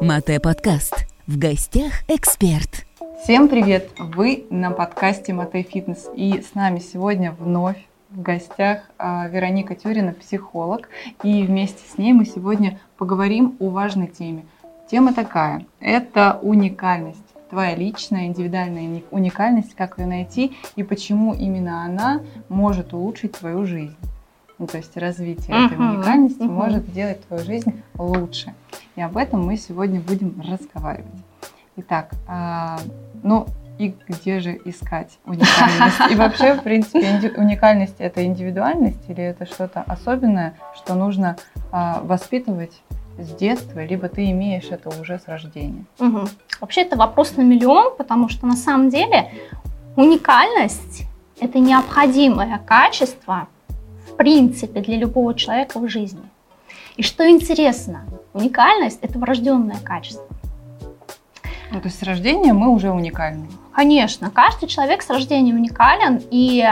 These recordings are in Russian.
Мате подкаст. В гостях эксперт. Всем привет! Вы на подкасте Мате Фитнес. И с нами сегодня вновь в гостях а, Вероника Тюрина, психолог. И вместе с ней мы сегодня поговорим о важной теме. Тема такая – это уникальность. Твоя личная, индивидуальная уникальность, как ее найти и почему именно она может улучшить твою жизнь. Ну, то есть развитие uh-huh, этой уникальности uh-huh. может сделать твою жизнь лучше. И об этом мы сегодня будем разговаривать. Итак, а, ну и где же искать уникальность? И вообще, в принципе, уникальность это индивидуальность или это что-то особенное, что нужно а, воспитывать с детства, либо ты имеешь это уже с рождения? Угу. Вообще это вопрос на миллион, потому что на самом деле уникальность это необходимое качество в принципе для любого человека в жизни. И что интересно, уникальность – это врожденное качество. Ну, то есть с рождения мы уже уникальны. Конечно, каждый человек с рождения уникален, и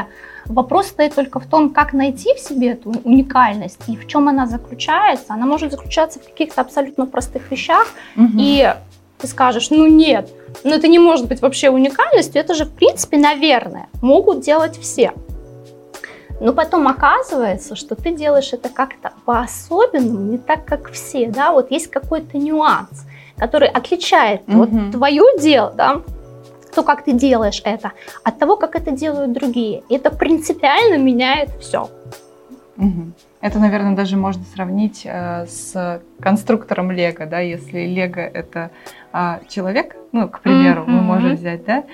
вопрос стоит только в том, как найти в себе эту уникальность и в чем она заключается. Она может заключаться в каких-то абсолютно простых вещах, угу. и ты скажешь, ну нет, ну это не может быть вообще уникальностью, это же в принципе, наверное, могут делать все. Но потом оказывается, что ты делаешь это как-то по-особенному, не так, как все, да, вот есть какой-то нюанс, который отличает угу. вот твое дело, да, то, как ты делаешь это, от того, как это делают другие. И это принципиально меняет все. Угу. Это, наверное, даже можно сравнить э, с конструктором Лего, да, если Лего это э, человек, ну, к примеру, mm-hmm. мы можем взять, да,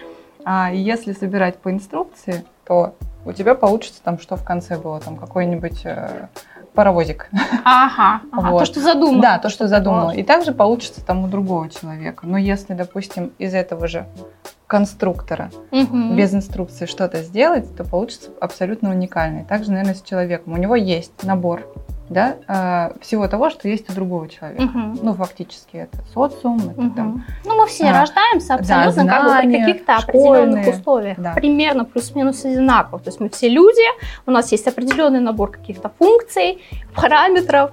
а если собирать по инструкции, то у тебя получится там, что в конце было, там какой-нибудь э, паровозик. Ага, ага вот. то, что задумал. Да, то, что задумал. И также получится там у другого человека. Но если, допустим, из этого же конструктора угу. без инструкции что-то сделать, то получится абсолютно уникальный. Также, наверное, с человеком. У него есть набор да, э, всего того, что есть у другого человека. Угу. Ну, фактически это социум, это угу. там... Ну, мы все а, рождаемся абсолютно да, знания, как бы при каких-то определенных условиях, да. примерно плюс-минус одинаково. То есть мы все люди, у нас есть определенный набор каких-то функций, параметров.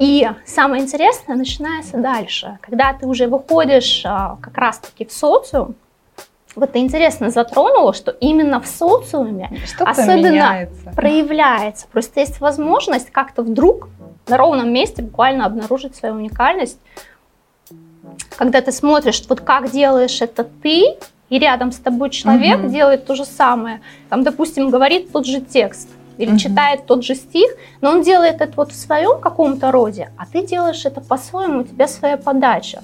И самое интересное начинается дальше, когда ты уже выходишь а, как раз-таки в социум, вот ты интересно затронула, что именно в социуме Что-то особенно меняется. проявляется. Просто есть возможность как-то вдруг на ровном месте буквально обнаружить свою уникальность. Когда ты смотришь, вот как делаешь это ты, и рядом с тобой человек угу. делает то же самое. Там, допустим, говорит тот же текст или угу. читает тот же стих, но он делает это вот в своем каком-то роде, а ты делаешь это по-своему, у тебя своя подача.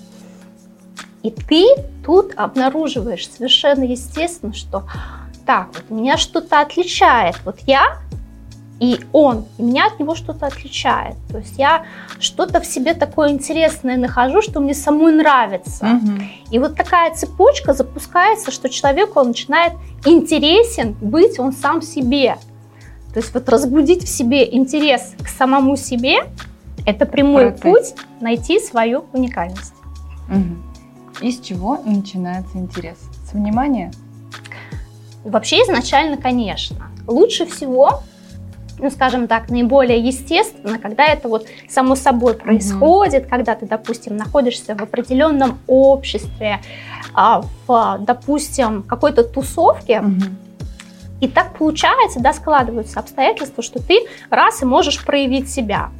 И ты тут обнаруживаешь совершенно естественно, что так, вот меня что-то отличает. Вот я и он, и меня от него что-то отличает. То есть я что-то в себе такое интересное нахожу, что мне самой нравится. Угу. И вот такая цепочка запускается, что человеку он начинает интересен быть он сам себе. То есть вот разбудить в себе интерес к самому себе – это прямой Процесс. путь найти свою уникальность. Угу. Из чего начинается интерес? С внимания? Вообще изначально, конечно. Лучше всего ну, скажем так, наиболее естественно, когда это вот само собой происходит, mm когда ты, допустим, находишься в определенном обществе, а, в, допустим, какой-то тусовке, mm и так получается, да, складываются обстоятельства, что ты раз и можешь проявить себя.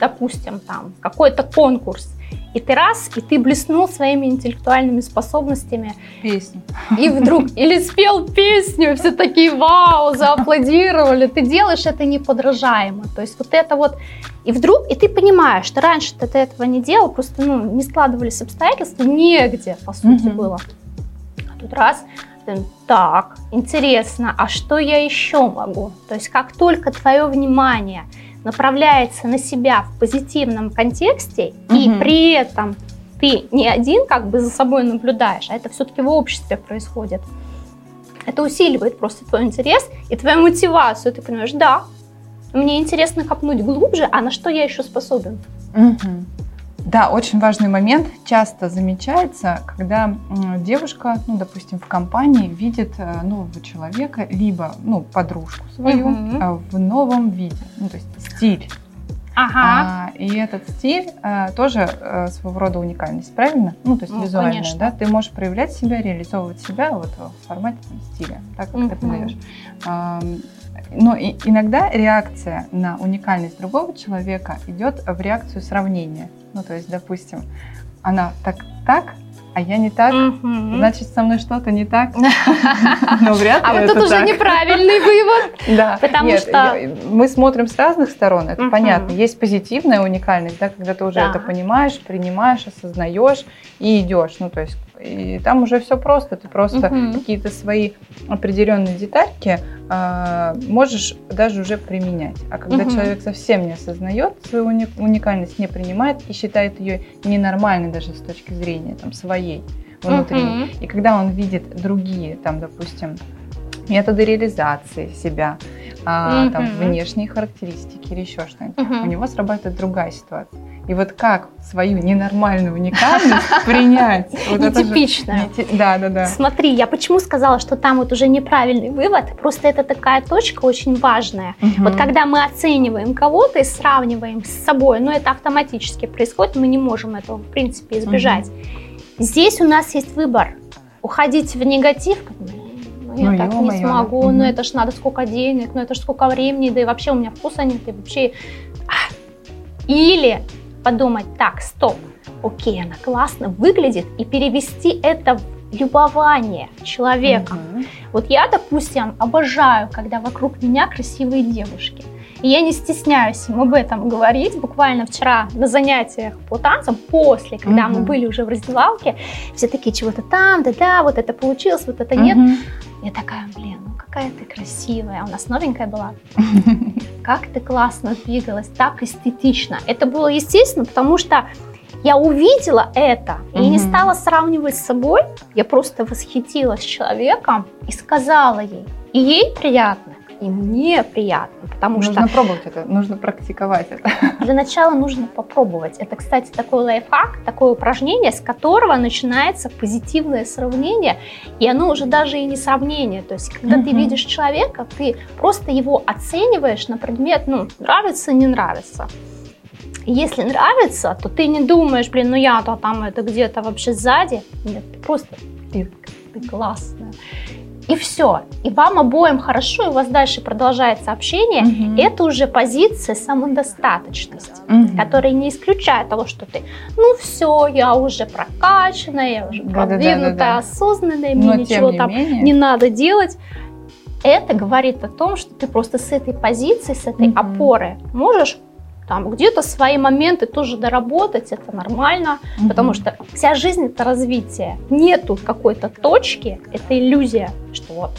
Допустим, там какой-то конкурс, и ты раз, и ты блеснул своими интеллектуальными способностями. Песню. И вдруг, или спел песню, все такие вау, зааплодировали. Ты делаешь это неподражаемо. То есть вот это вот, и вдруг, и ты понимаешь, что раньше ты этого не делал, просто ну, не складывались обстоятельства, негде, по сути, угу. было. А тут раз, так, интересно, а что я еще могу? То есть как только твое внимание – направляется на себя в позитивном контексте, угу. и при этом ты не один как бы за собой наблюдаешь, а это все-таки в обществе происходит. Это усиливает просто твой интерес и твою мотивацию. Ты понимаешь, да, мне интересно копнуть глубже, а на что я еще способен? Угу. Да, очень важный момент. Часто замечается, когда девушка, ну, допустим, в компании видит э, нового человека, либо, ну, подружку свою угу. в новом виде. Ну, то есть стиль. Ага. А, и этот стиль а, тоже а, своего рода уникальность, правильно? Ну, то есть ну, визуальная, конечно. да? Ты можешь проявлять себя, реализовывать себя вот в формате там, стиля, так как угу. ты подаешь. А, но и, иногда реакция на уникальность другого человека идет в реакцию сравнения. Ну, то есть, допустим, она так, так, а я не так, угу. значит, со мной что-то не так. Но вряд ли А вот тут уже неправильный вывод. Да. Потому что... Мы смотрим с разных сторон, это понятно. Есть позитивная уникальность, да, когда ты уже это понимаешь, принимаешь, осознаешь и идешь. Ну, то есть и там уже все просто. Ты просто угу. какие-то свои определенные детальки э, можешь даже уже применять. А когда угу. человек совсем не осознает свою уникальность, не принимает и считает ее ненормальной даже с точки зрения там, своей внутренней. Угу. И когда он видит другие, там, допустим, методы реализации себя, а, угу. там, внешние характеристики или еще что-нибудь, угу. у него срабатывает другая ситуация. И вот как свою ненормальную уникальность принять? Нетипичную. Да, да, да. Смотри, я почему сказала, что там вот уже неправильный вывод, просто это такая точка очень важная. Вот когда мы оцениваем кого-то и сравниваем с собой, но это автоматически происходит, мы не можем этого, в принципе, избежать. Здесь у нас есть выбор. Уходить в негатив, ну, я ну, так не смогу, угу. ну это ж надо сколько денег, ну это ж сколько времени, да и вообще у меня вкуса нет, и вообще... Или подумать, так, стоп, окей, она классно выглядит, и перевести это в любование человеком. Угу. Вот я, допустим, обожаю, когда вокруг меня красивые девушки. И я не стесняюсь им об этом говорить. Буквально вчера на занятиях по танцам, после, когда угу. мы были уже в раздевалке, все такие, чего-то там, да-да, вот это получилось, вот это нет. Угу. Я такая, блин, какая ты красивая. У нас новенькая была. Как ты классно двигалась, так эстетично. Это было естественно, потому что я увидела это и не стала сравнивать с собой. Я просто восхитилась человеком и сказала ей. И ей приятно, и мне приятно, потому нужно что... Нужно пробовать это, нужно практиковать это. Для начала нужно попробовать. Это, кстати, такой лайфхак, такое упражнение, с которого начинается позитивное сравнение, и оно уже даже и не сравнение. То есть, когда uh-huh. ты видишь человека, ты просто его оцениваешь на предмет, ну, нравится, не нравится. Если нравится, то ты не думаешь, блин, ну я-то там это где-то вообще сзади. Нет, ты просто, ты, ты классная и все. И вам обоим хорошо, и у вас дальше продолжается общение. Угу. Это уже позиция самодостаточности, угу. которая не исключает того, что ты, ну все, я уже прокачанная, я уже продвинутая, да, да, да, осознанная, мне Но, ничего не там менее... не надо делать. Это говорит о том, что ты просто с этой позиции, с этой угу. опоры можешь там где-то свои моменты тоже доработать, это нормально, угу. потому что вся жизнь это развитие. Нету какой-то точки, это иллюзия, что вот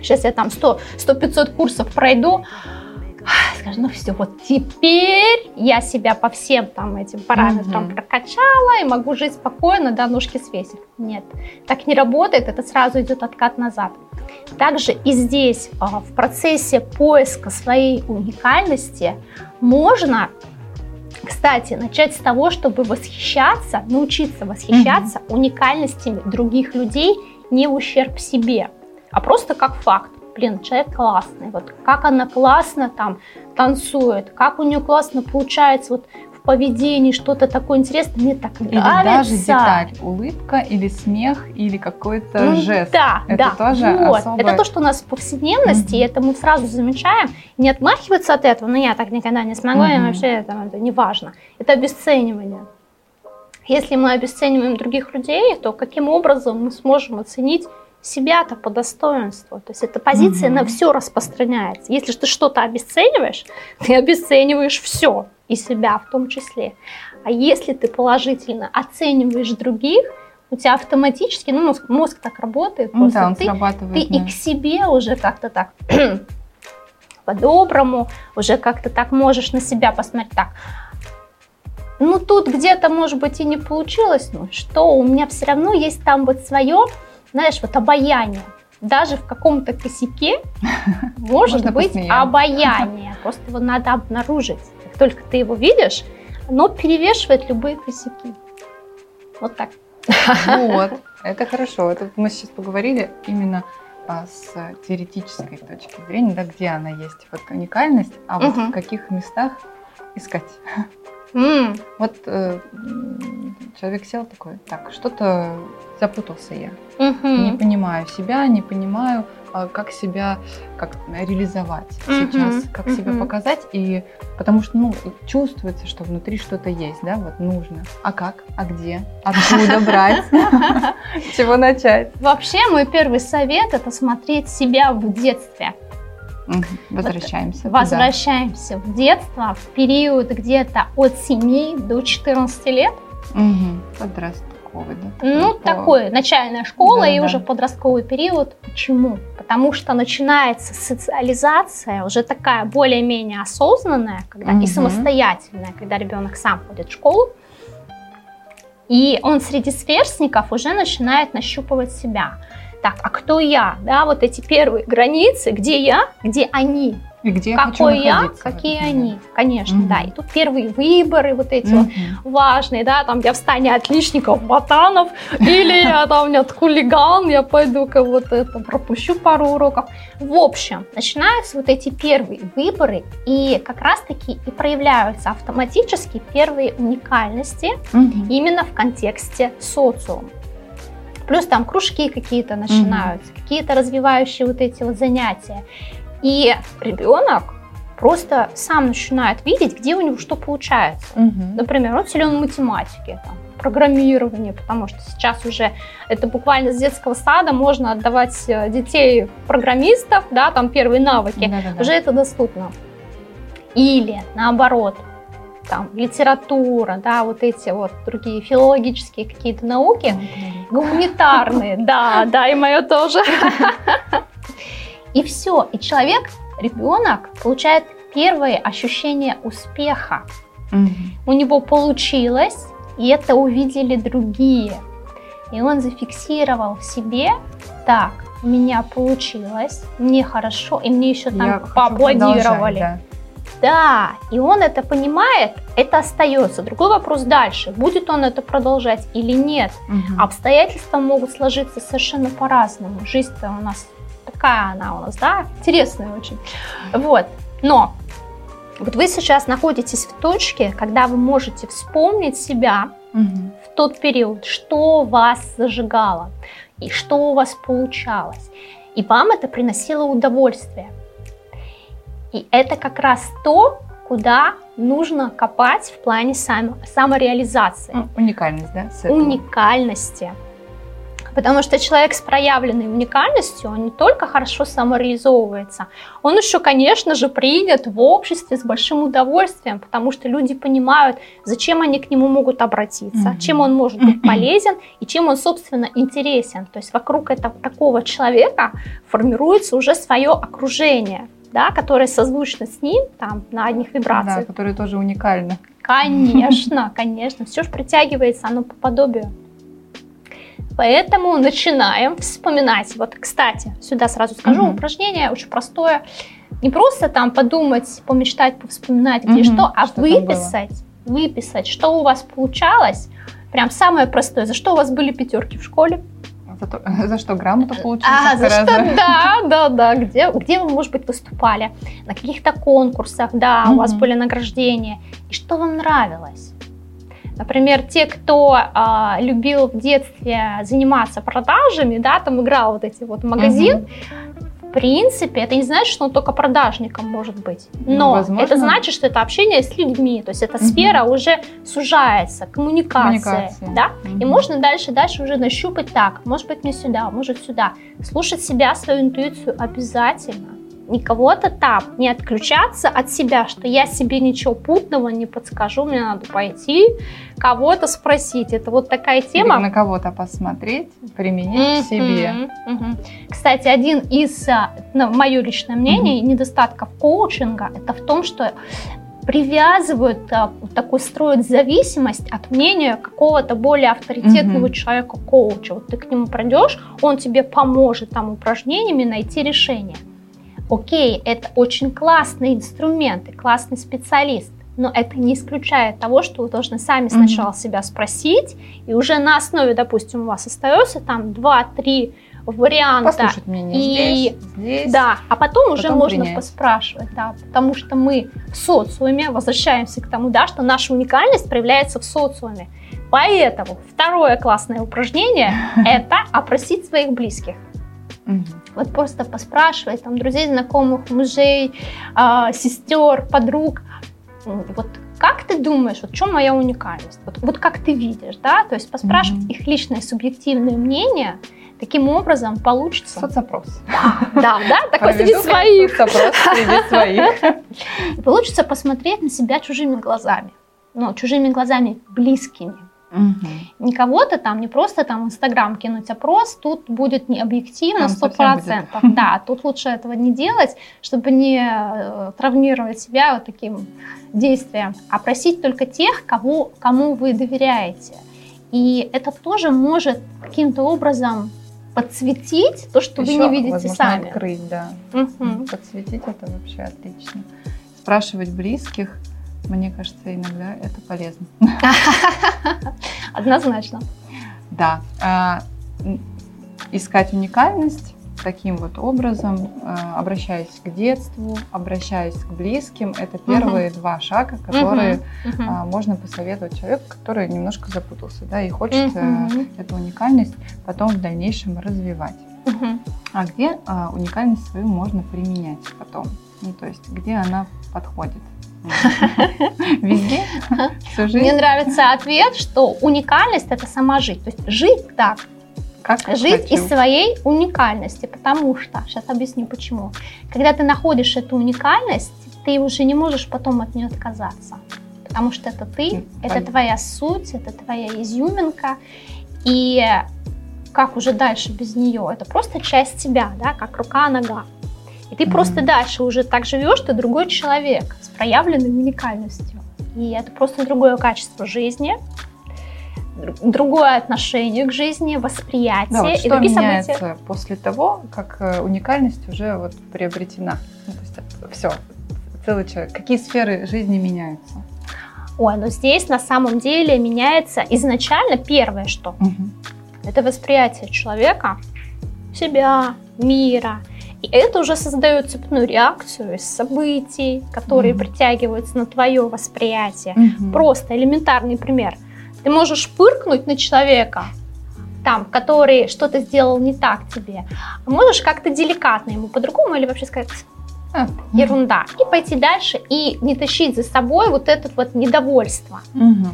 сейчас я там 100-500 курсов пройду, скажу, ну все, вот теперь я себя по всем там этим параметрам угу. прокачала и могу жить спокойно, да, ножки свесив. Нет, так не работает, это сразу идет откат назад. Также и здесь а, в процессе поиска своей уникальности можно кстати, начать с того, чтобы восхищаться, научиться восхищаться mm уникальностями других людей не в ущерб себе, а просто как факт. Блин, человек классный, вот как она классно там танцует, как у нее классно получается вот поведении что-то такое интересное, мне так или нравится. Или даже деталь, улыбка или смех, или какой-то ну, жест. Да, это да, тоже вот. Особое... Это то, что у нас в повседневности, mm-hmm. и это мы сразу замечаем, не отмахиваться от этого, но «Ну, я так никогда не смогу, mm-hmm. и вообще это, это не важно. Это обесценивание. Если мы обесцениваем других людей, то каким образом мы сможем оценить себя-то по достоинству. То есть эта позиция угу. на все распространяется. Если ты что-то обесцениваешь, ты обесцениваешь все и себя в том числе. А если ты положительно оцениваешь других, у тебя автоматически, ну, мозг, мозг так работает, ну, просто да, он ты, ты и к себе уже как-то так по-доброму, уже как-то так можешь на себя посмотреть, так, ну, тут где-то, может быть, и не получилось, ну, что, у меня все равно есть там вот свое, знаешь, вот обаяние. Даже в каком-то косяке может быть обаяние, просто его надо обнаружить только ты его видишь, оно перевешивает любые косяки. Вот так. Вот, это хорошо. Это мы сейчас поговорили именно а, с теоретической точки зрения, да, где она есть, вот уникальность, а вот угу. в каких местах искать. Mm. Вот э, человек сел такой, так, что-то запутался я. Mm-hmm. Не понимаю себя, не понимаю, как себя как реализовать mm-hmm. сейчас, как mm-hmm. себя показать. И потому что ну, чувствуется, что внутри что-то есть, да, вот нужно. А как? А где? Откуда брать? Чего начать? Вообще, мой первый совет это смотреть себя в детстве. Возвращаемся. Вот, возвращаемся в детство, в период где-то от 7 до 14 лет. Угу. Подростковый, да? Ну, по... такой, начальная школа да, и да. уже подростковый период. Почему? Потому что начинается социализация, уже такая более-менее осознанная, когда угу. и самостоятельная, когда ребенок сам ходит в школу. И он среди сверстников уже начинает нащупывать себя так, а кто я? Да, вот эти первые границы, где я, где они. И где Какой я, какие они, конечно, угу. да. И тут первые выборы вот эти угу. вот важные, да, там я в стане отличников, ботанов, или я там нет хулиган, я пойду-ка вот это пропущу пару уроков. В общем, начинаются вот эти первые выборы, и как раз-таки и проявляются автоматически первые уникальности угу. именно в контексте социума. Плюс там кружки какие-то начинаются, mm-hmm. какие-то развивающие вот эти вот занятия. И ребенок просто сам начинает видеть, где у него что получается. Mm-hmm. Например, он силен в математике, там, программирование, потому что сейчас уже это буквально с детского сада можно отдавать э, детей программистов, да, там первые навыки, Да-да-да. уже это доступно. Или наоборот, там, литература, да, вот эти вот другие филологические какие-то науки, гуманитарные, да, да, и мое тоже. И все, и человек, ребенок получает первое ощущение успеха. У него получилось, и это увидели другие. И он зафиксировал в себе, так, у меня получилось, мне хорошо, и мне еще там Я поаплодировали. Да. Да, и он это понимает, это остается. Другой вопрос дальше, будет он это продолжать или нет. Угу. Обстоятельства могут сложиться совершенно по-разному. Жизнь-то у нас такая она у нас, да, интересная очень. Вот, но вот вы сейчас находитесь в точке, когда вы можете вспомнить себя угу. в тот период, что вас зажигало и что у вас получалось. И вам это приносило удовольствие. И это как раз то, куда нужно копать в плане само, самореализации. Уникальность, да? Уникальности. Потому что человек с проявленной уникальностью, он не только хорошо самореализовывается, он еще, конечно же, принят в обществе с большим удовольствием, потому что люди понимают, зачем они к нему могут обратиться, mm-hmm. чем он может быть полезен и чем он, собственно, интересен. То есть вокруг этого такого человека формируется уже свое окружение да, которые созвучны с ним, там, на одних вибрациях. Да, которые тоже уникальны. Конечно, конечно. Все же притягивается, оно по подобию. Поэтому начинаем вспоминать. Вот, кстати, сюда сразу скажу, угу. упражнение очень простое. Не просто там подумать, помечтать, повспоминать, где угу, что, а что выписать, выписать, что у вас получалось. Прям самое простое. За что у вас были пятерки в школе? За, то, за что грамоту получили? А, за что, да, да, да. Где, где вы, может быть, выступали? На каких-то конкурсах, да, mm-hmm. у вас были награждения. И что вам нравилось? Например, те, кто а, любил в детстве заниматься продажами, да, там играл вот эти вот магазин, mm-hmm в принципе, это не значит, что он только продажником может быть. Ну, Но ну, это значит, что это общение с людьми. То есть эта угу. сфера уже сужается, коммуникация. коммуникация. Да? Угу. И можно дальше, дальше уже нащупать так. Может быть, мне сюда, может сюда. Слушать себя, свою интуицию обязательно не кого-то там, не отключаться от себя, что я себе ничего путного не подскажу, мне надо пойти, кого-то спросить. Это вот такая тема. Или на кого-то посмотреть, применить mm-hmm, к себе. Mm-hmm. Кстати, один из, ну, мое личное мнение, mm-hmm. недостатков коучинга, это в том, что привязывают, а, такой строят зависимость от мнения какого-то более авторитетного mm-hmm. человека, коуча. Вот ты к нему пройдешь, он тебе поможет там упражнениями найти решение. Окей, это очень классный инструмент и классный специалист, но это не исключает того, что вы должны сами сначала mm-hmm. себя спросить, и уже на основе, допустим, у вас остается там 2-3 варианта. Послушать мнение и, здесь, здесь. Да, а потом, потом уже можно принять. поспрашивать, да, потому что мы в социуме возвращаемся к тому, да, что наша уникальность проявляется в социуме. Поэтому второе классное упражнение – это опросить своих близких. Вот просто поспрашивать там друзей, знакомых, мужей, э, сестер, подруг. Вот как ты думаешь, вот в чем моя уникальность? Вот, вот как ты видишь, да? То есть поспрашивать mm-hmm. их личное субъективное мнение – Таким образом получится... Соцопрос. Да, да, такой среди своих. Соцопрос среди своих. Получится посмотреть на себя чужими глазами. Ну, чужими глазами близкими. Угу. Не кого-то там, не просто там Инстаграм кинуть опрос, тут будет не объективно, сто процентов. Да, тут лучше этого не делать, чтобы не э, травмировать себя вот таким действием, а просить только тех, кого, кому вы доверяете. И это тоже может каким-то образом подсветить то, что Еще, вы не видите возможно, сами. открыть, да. Угу. Подсветить это вообще отлично. Спрашивать близких, мне кажется, иногда это полезно. Однозначно. Да. А, искать уникальность таким вот образом, э, обращаясь к детству, обращаясь к близким, это первые угу. два шага, которые угу. можно посоветовать человеку, который немножко запутался, да, и хочет угу. эту уникальность потом в дальнейшем развивать. Угу. А где а, уникальность свою можно применять потом? Ну, то есть, где она подходит? Везде? Мне нравится ответ, что уникальность это сама жить. То есть жить так, как жить хочу. из своей уникальности, потому что, сейчас объясню почему. Когда ты находишь эту уникальность, ты уже не можешь потом от нее отказаться, потому что это ты, это твоя суть, это твоя изюминка, и как уже дальше без нее, это просто часть тебя, да, как рука-нога. И ты mm-hmm. просто дальше уже так живешь, ты другой человек с проявленной уникальностью. И это просто другое качество жизни, другое отношение к жизни, восприятие да, вот и что другие меняется события. после того, как э, уникальность уже вот приобретена? Ну, то есть все, целый человек. Какие сферы жизни меняются? Ой, ну здесь на самом деле меняется изначально первое что? Угу. Это восприятие человека, себя, мира. И это уже создает цепную реакцию из событий, которые угу. притягиваются на твое восприятие. Угу. Просто элементарный пример – ты можешь пыркнуть на человека, там, который что-то сделал не так тебе, а можешь как-то деликатно ему по-другому или вообще сказать а, ерунда, и пойти дальше и не тащить за собой вот это вот недовольство. Угу.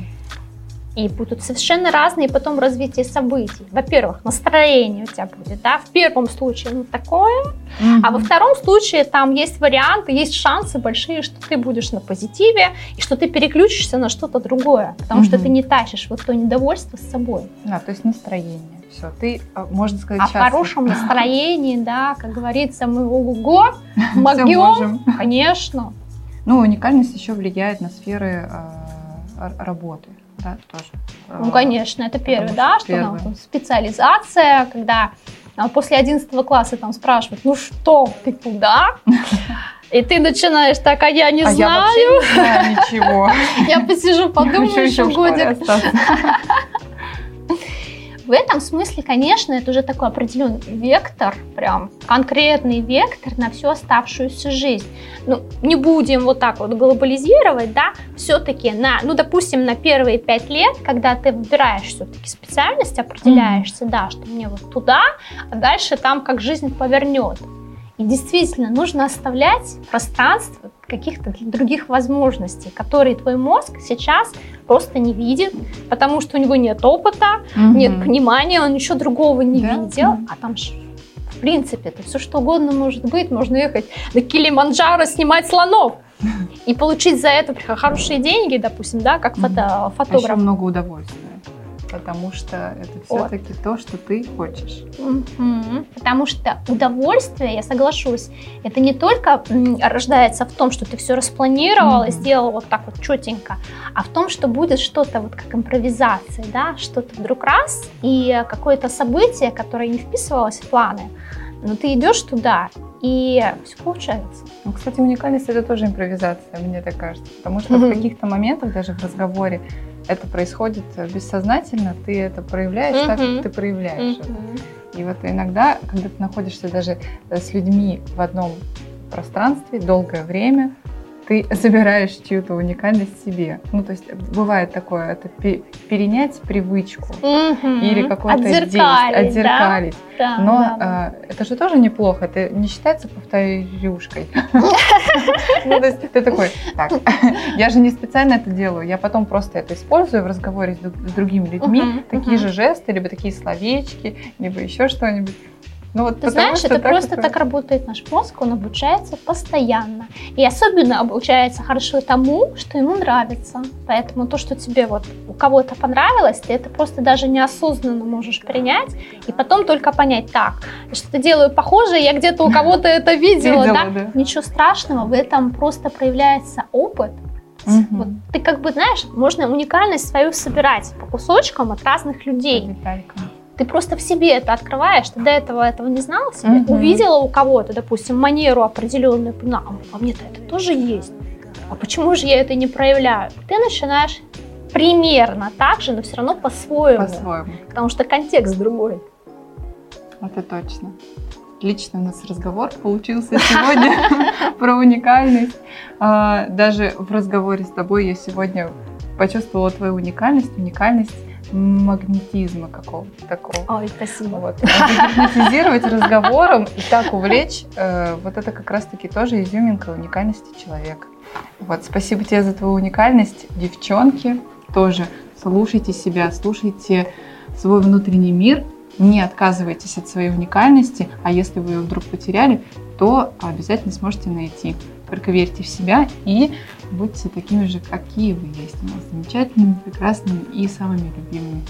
И будут совершенно разные потом развитие событий. Во-первых, настроение у тебя будет, да, в первом случае ну такое, mm-hmm. а во втором случае там есть варианты, есть шансы большие, что ты будешь на позитиве и что ты переключишься на что-то другое, потому mm-hmm. что ты не тащишь вот то недовольство с собой. Да, то есть настроение. Все, ты, а, можно сказать, А в хорошем настроении, да, как говорится, мы ого-го, могем, конечно. Ну, уникальность еще влияет на сферы э, работы да, тоже. Ну, конечно, это первое, да, что первое. Там, специализация, когда а, после 11 класса там спрашивают, ну что, ты куда? И ты начинаешь так, а я не а знаю. Я вообще не знаю ничего. Я посижу, подумаю еще годик. В этом смысле, конечно, это уже такой определенный вектор, прям конкретный вектор на всю оставшуюся жизнь. Ну, не будем вот так вот глобализировать, да, все-таки на, ну, допустим, на первые пять лет, когда ты выбираешь все-таки специальность, определяешься, mm-hmm. да, что мне вот туда, а дальше там как жизнь повернет. И действительно нужно оставлять пространство каких-то других возможностей, которые твой мозг сейчас просто не видит, потому что у него нет опыта, угу. нет понимания, он ничего другого не да? видел, а там в принципе это все что угодно может быть, можно ехать на Килиманджаро снимать слонов и получить за это хорошие деньги, допустим, да, как фото, фотограф. А еще много удовольствия потому что это все-таки вот. то, что ты хочешь. Угу. Потому что удовольствие, я соглашусь, это не только рождается в том, что ты все распланировал угу. и сделал вот так вот четенько, а в том, что будет что-то вот как импровизация, да, что-то вдруг раз, и какое-то событие, которое не вписывалось в планы, но ты идешь туда, и все получается. Ну, кстати, уникальность это тоже импровизация, мне так кажется. Потому что mm-hmm. в каких-то моментах, даже в разговоре, это происходит бессознательно, ты это проявляешь mm-hmm. так, как ты проявляешь. Mm-hmm. И вот иногда, когда ты находишься даже с людьми в одном пространстве долгое время, ты забираешь чью-то уникальность себе. Ну, то есть бывает такое, это перенять привычку угу. или какое-то действие, отзеркалить. Да? Но да, да. Э, это же тоже неплохо, это не считается повторюшкой. Ну, то есть ты такой, так, я же не специально это делаю, я потом просто это использую в разговоре с другими людьми, такие же жесты, либо такие словечки, либо еще что-нибудь. Ну, вот Ты знаешь, это просто это... так работает наш мозг, он обучается постоянно. И особенно обучается хорошо тому, что ему нравится. Поэтому то, что тебе вот у кого-то понравилось, ты это просто даже неосознанно можешь принять, и потом только понять, так, что-то делаю похоже, я где-то у кого-то это видела, да? Ничего страшного, в этом просто проявляется опыт, Угу. Вот ты как бы знаешь, можно уникальность свою собирать по кусочкам от разных людей. Деталькам. Ты просто в себе это открываешь, ты до этого этого не знала себе, угу. увидела у кого-то, допустим, манеру определенную, поняла, а мне-то это тоже есть. А почему же я это не проявляю? Ты начинаешь примерно так же, но все равно по-своему. По-своему. Потому что контекст другой. Это точно. Отлично у нас разговор получился сегодня про уникальность. А, даже в разговоре с тобой я сегодня почувствовала твою уникальность, уникальность магнетизма какого-то такого. Ой, спасибо. Вот. Магнетизировать разговором и так увлечь, э, вот это как раз-таки тоже изюминка уникальности человека. Вот, спасибо тебе за твою уникальность. Девчонки, тоже слушайте себя, слушайте свой внутренний мир, не отказывайтесь от своей уникальности, а если вы ее вдруг потеряли, то обязательно сможете найти. Только верьте в себя и будьте такими же, какие вы есть у нас, замечательными, прекрасными и самыми любимыми.